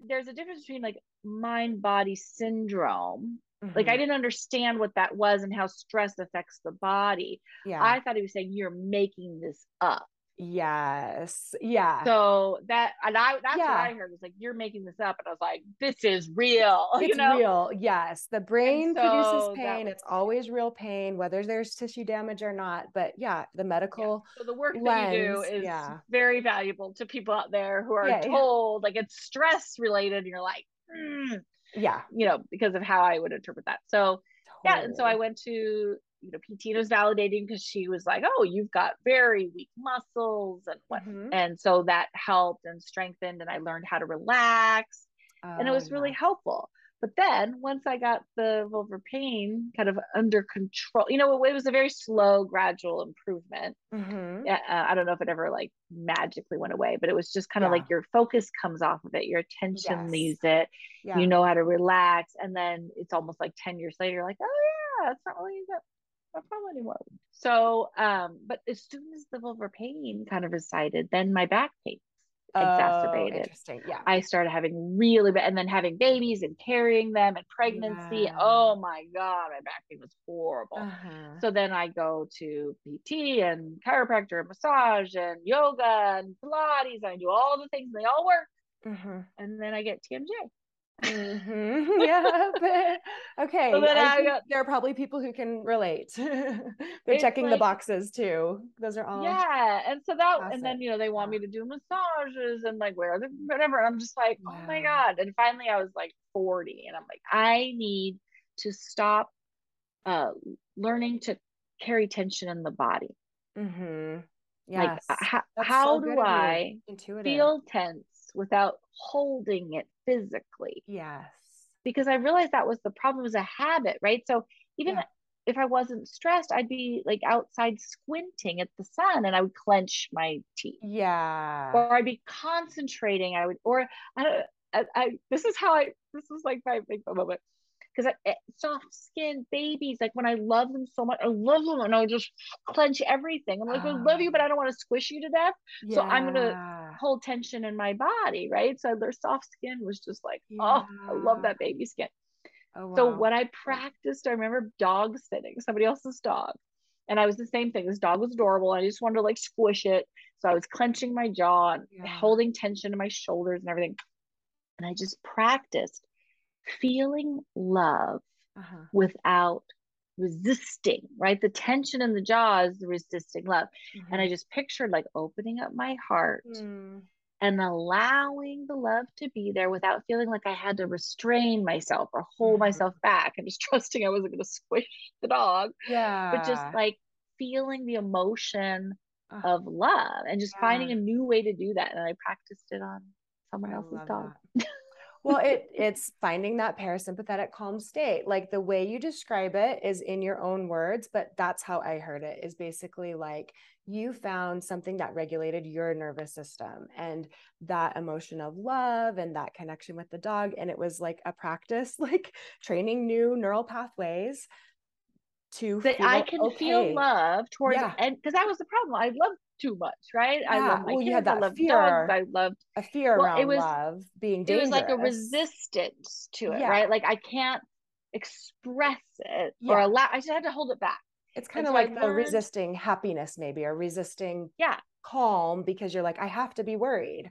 there's a difference between like mind body syndrome Mm-hmm. Like I mm-hmm. didn't understand what that was and how stress affects the body. Yeah. I thought he was saying you're making this up. Yes. Yeah. So that and I that's yeah. what I heard was like you're making this up and I was like this is real. It's you know? real. Yes. The brain so produces pain. Was, it's always real pain whether there's tissue damage or not. But yeah, the medical yeah. So the work lens, that you do is yeah. very valuable to people out there who are yeah, told like it's stress related and you're like mm, yeah you know because of how i would interpret that so totally. yeah and so i went to you know pt was validating because she was like oh you've got very weak muscles and what mm-hmm. and so that helped and strengthened and i learned how to relax oh, and it was yeah. really helpful but then once I got the vulvar pain kind of under control, you know, it, was a very slow, gradual improvement. Mm-hmm. Uh, I don't know if it ever like magically went away, but it was just kind of yeah. like your focus comes off of it, your attention yes. leaves it, yeah. you know how to relax. And then it's almost like 10 years later, you're like, oh, yeah, it's not really that a problem anymore. So, um, but as soon as the vulvar pain kind of receded, then my back pain exacerbated. Oh, interesting. Yeah. I started having really bad, and then having babies and carrying them and pregnancy. Yeah. Oh my God, my back pain was horrible. Uh-huh. So then I go to PT and chiropractor and massage and yoga and Pilates. And I do all the things, and they all work. Mm-hmm. And then I get TMJ. Mm-hmm. yeah. But, okay. So got, there are probably people who can relate. They're checking like, the boxes too. Those are all. Yeah. And so that, classic. and then, you know, they want me to do massages and like wear the whatever. And I'm just like, oh my God. And finally I was like 40 and I'm like, I need to stop uh, learning to carry tension in the body. Mm-hmm. Yes. Like, how, how so do I feel tense without holding it physically. Yes. Because I realized that was the problem was a habit, right? So even yeah. if I wasn't stressed, I'd be like outside squinting at the sun and I would clench my teeth. Yeah. Or I'd be concentrating. I would, or I, don't, I, I this is how I, this is like my big moment because eh, soft skinned babies, like when I love them so much, I love them and I just clench everything. I'm like, I love you, but I don't want to squish you to death. Yeah. So I'm gonna hold tension in my body, right? So their soft skin was just like, yeah. oh, I love that baby skin. Oh, wow. So when I practiced, I remember dog sitting, somebody else's dog. And I was the same thing. This dog was adorable. I just wanted to like squish it. So I was clenching my jaw and yeah. holding tension in my shoulders and everything. And I just practiced feeling love uh-huh. without resisting, right? The tension in the jaw is the resisting love. Mm-hmm. And I just pictured like opening up my heart mm. and allowing the love to be there without feeling like I had to restrain myself or hold mm-hmm. myself back and just trusting I wasn't going to squish the dog. Yeah. But just like feeling the emotion of love and just yeah. finding a new way to do that. And I practiced it on someone I else's dog. well it it's finding that parasympathetic calm state like the way you describe it is in your own words but that's how i heard it is basically like you found something that regulated your nervous system and that emotion of love and that connection with the dog and it was like a practice like training new neural pathways to that I can okay. feel love towards yeah. and because that was the problem. I love too much, right? Yeah. I love my well, kids. You had that I love fear, dogs. I loved a fear well, around it was, love being dangerous. It was like a resistance to it, yeah. right? Like I can't express it yeah. or allow. I just had to hold it back. It's kind of so like the resisting happiness, maybe, or resisting yeah calm because you're like, I have to be worried.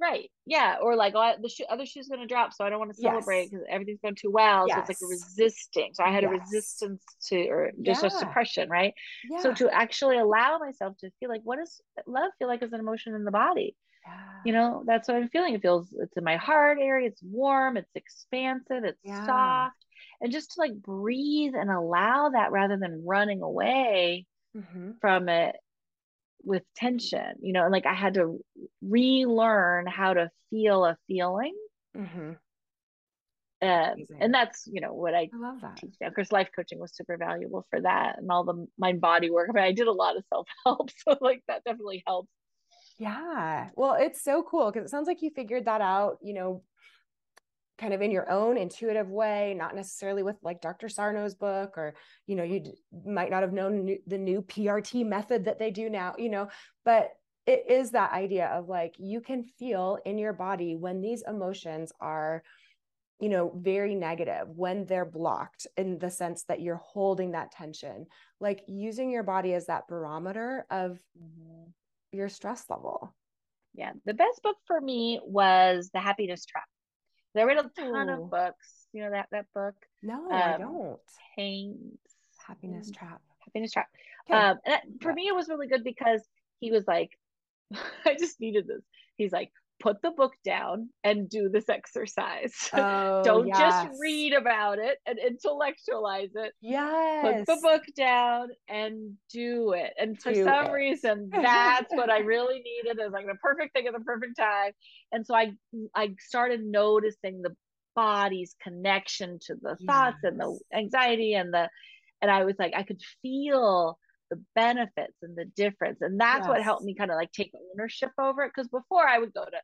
Right. Yeah. Or like, oh, the sh- other shoe's going to drop, so I don't want to celebrate because yes. everything's going too well. Yes. So it's like a resisting. So I had yes. a resistance to, or just yeah. a suppression, right? Yeah. So to actually allow myself to feel like, what does love feel like as an emotion in the body? Yeah. You know, that's what I'm feeling. It feels, it's in my heart area. It's warm. It's expansive. It's soft. And just to like breathe and allow that rather than running away mm-hmm. from it with tension, you know, and like I had to relearn how to feel a feeling. Mm-hmm. Um, and that's you know what I, I love that. teach. Of course, life coaching was super valuable for that, and all the mind body work. Mean, I did a lot of self help, so like that definitely helps. Yeah, well, it's so cool because it sounds like you figured that out. You know, kind of in your own intuitive way, not necessarily with like Dr. Sarno's book, or, you know, you d- might not have known new, the new PRT method that they do now, you know, but it is that idea of like you can feel in your body when these emotions are you know very negative when they're blocked in the sense that you're holding that tension like using your body as that barometer of mm-hmm. your stress level yeah the best book for me was the happiness trap I read a ton Ooh. of books. You know that that book? No, um, I don't. Haynes. Happiness Trap. Happiness Trap. Okay. Um, and that, for yeah. me, it was really good because he was like, I just needed this. He's like, put the book down and do this exercise. Oh, Don't yes. just read about it and intellectualize it. Yes. Put the book down and do it. And for do some it. reason, that's what I really needed. Is like the perfect thing at the perfect time. And so I I started noticing the body's connection to the yes. thoughts and the anxiety and the and I was like, I could feel the benefits and the difference. And that's yes. what helped me kind of like take ownership over it. Because before I would go to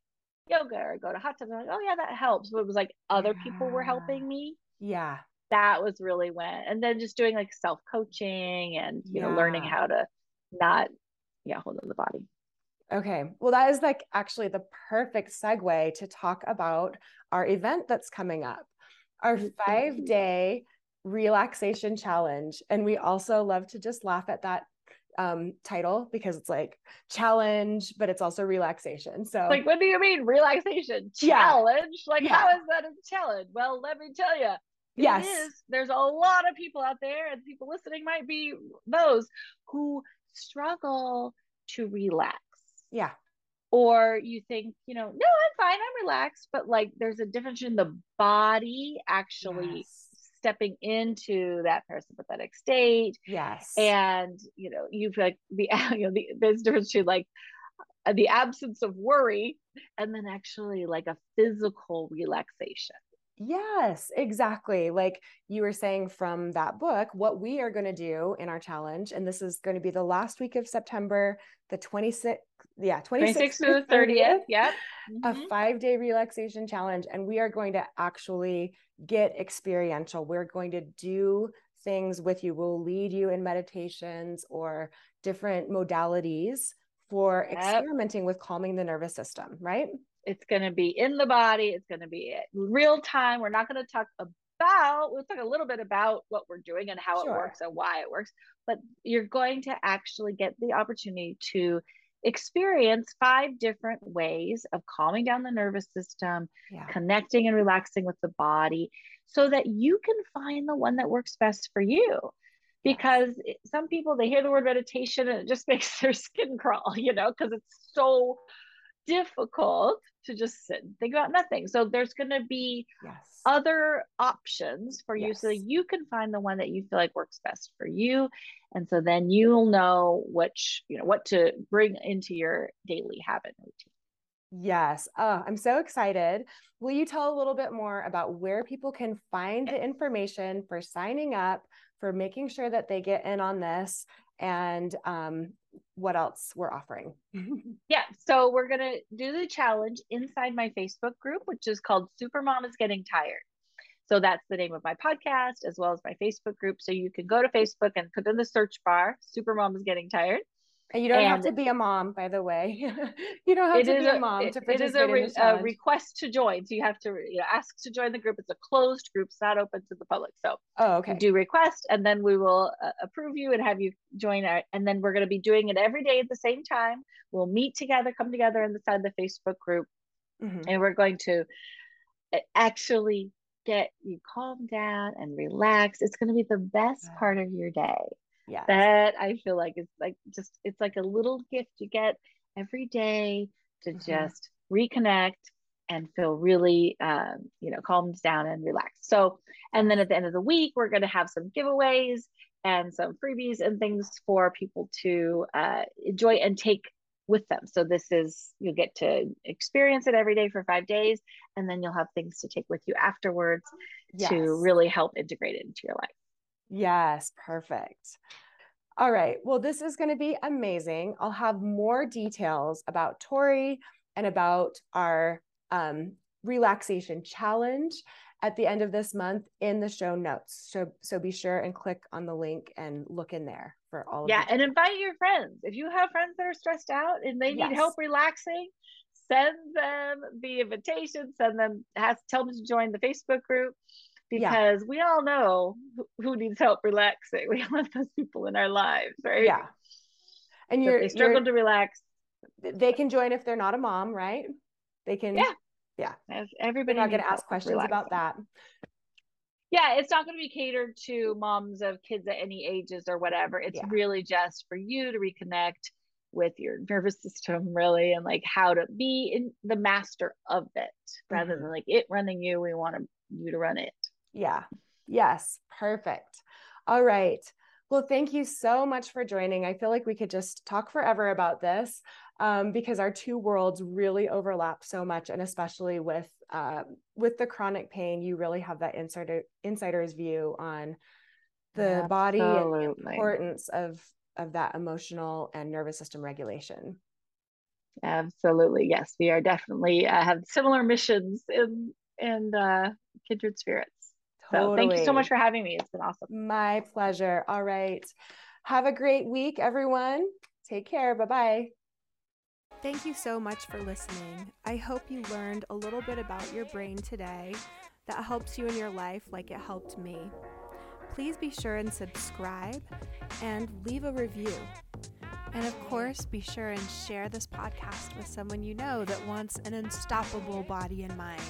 yoga or go to hot tubs, like, oh yeah, that helps. But it was like other yeah. people were helping me. Yeah. That was really when and then just doing like self coaching and you yeah. know, learning how to not yeah, hold on the body. Okay. Well, that is like actually the perfect segue to talk about our event that's coming up. Our five day relaxation challenge. And we also love to just laugh at that um, title because it's like challenge, but it's also relaxation. So, like, what do you mean relaxation challenge? Yeah. Like, yeah. how is that a challenge? Well, let me tell you. Yes. There's a lot of people out there, and people listening might be those who struggle to relax. Yeah. Or you think, you know, no, I'm fine, I'm relaxed, but like there's a difference in the body actually yes stepping into that parasympathetic state. Yes. And, you know, you've like the, you know, the, there's difference between like the absence of worry and then actually like a physical relaxation. Yes, exactly. Like you were saying from that book, what we are going to do in our challenge, and this is going to be the last week of September, the 26th, yeah, 26th, 26th to the 30th. Yep. Mm-hmm. A five day relaxation challenge. And we are going to actually get experiential. We're going to do things with you. We'll lead you in meditations or different modalities for yep. experimenting with calming the nervous system, right? It's going to be in the body. It's going to be real time. We're not going to talk about, we'll talk a little bit about what we're doing and how sure. it works and why it works, but you're going to actually get the opportunity to experience five different ways of calming down the nervous system, yeah. connecting and relaxing with the body so that you can find the one that works best for you. Because some people they hear the word meditation and it just makes their skin crawl, you know, because it's so difficult to just sit and think about nothing. So there's going to be yes. other options for you yes. so you can find the one that you feel like works best for you. And so then you'll know which, you know, what to bring into your daily habit routine. Yes. Oh, I'm so excited. Will you tell a little bit more about where people can find the information for signing up, for making sure that they get in on this, and um, what else we're offering. yeah, so we're going to do the challenge inside my Facebook group, which is called Super Mom is Getting Tired. So that's the name of my podcast as well as my Facebook group. So you can go to Facebook and put in the search bar, Super Mom is Getting Tired. And you don't and have to be a mom, by the way. you don't have to be a, a mom to participate. It is a, re- a, request to join. So you have to you know, ask to join the group. It's a closed group. It's not open to the public. So oh, okay. do request, and then we will uh, approve you and have you join. Our, and then we're going to be doing it every day at the same time. We'll meet together, come together inside the Facebook group, mm-hmm. and we're going to uh, actually get you calm down and relax. It's going to be the best part of your day yeah that i feel like it's like just it's like a little gift you get every day to mm-hmm. just reconnect and feel really um, you know calmed down and relaxed so and then at the end of the week we're going to have some giveaways and some freebies and things for people to uh, enjoy and take with them so this is you'll get to experience it every day for five days and then you'll have things to take with you afterwards yes. to really help integrate it into your life Yes, perfect. All right. Well, this is going to be amazing. I'll have more details about Tori and about our um, relaxation challenge at the end of this month in the show notes. So so be sure and click on the link and look in there for all of Yeah, and invite your friends. If you have friends that are stressed out and they need yes. help relaxing, send them the invitation, send them has tell them to join the Facebook group because yeah. we all know who needs help relaxing. We all have those people in our lives, right? Yeah. And you're they struggle to relax. They can join if they're not a mom, right? They can. Yeah. Yeah. As everybody. not going to ask questions relaxing. about that. Yeah, it's not going to be catered to moms of kids at any ages or whatever. It's yeah. really just for you to reconnect with your nervous system, really, and like how to be in the master of it rather mm-hmm. than like it running you. We want to, you to run it. Yeah. Yes. Perfect. All right. Well, thank you so much for joining. I feel like we could just talk forever about this um, because our two worlds really overlap so much, and especially with uh, with the chronic pain, you really have that insider insider's view on the Absolutely. body and the importance of of that emotional and nervous system regulation. Absolutely, yes, we are definitely uh, have similar missions in in uh, kindred spirits. Totally. So thank you so much for having me. It's been awesome. My pleasure. All right. Have a great week, everyone. Take care. Bye bye. Thank you so much for listening. I hope you learned a little bit about your brain today that helps you in your life like it helped me. Please be sure and subscribe and leave a review. And of course, be sure and share this podcast with someone you know that wants an unstoppable body and mind.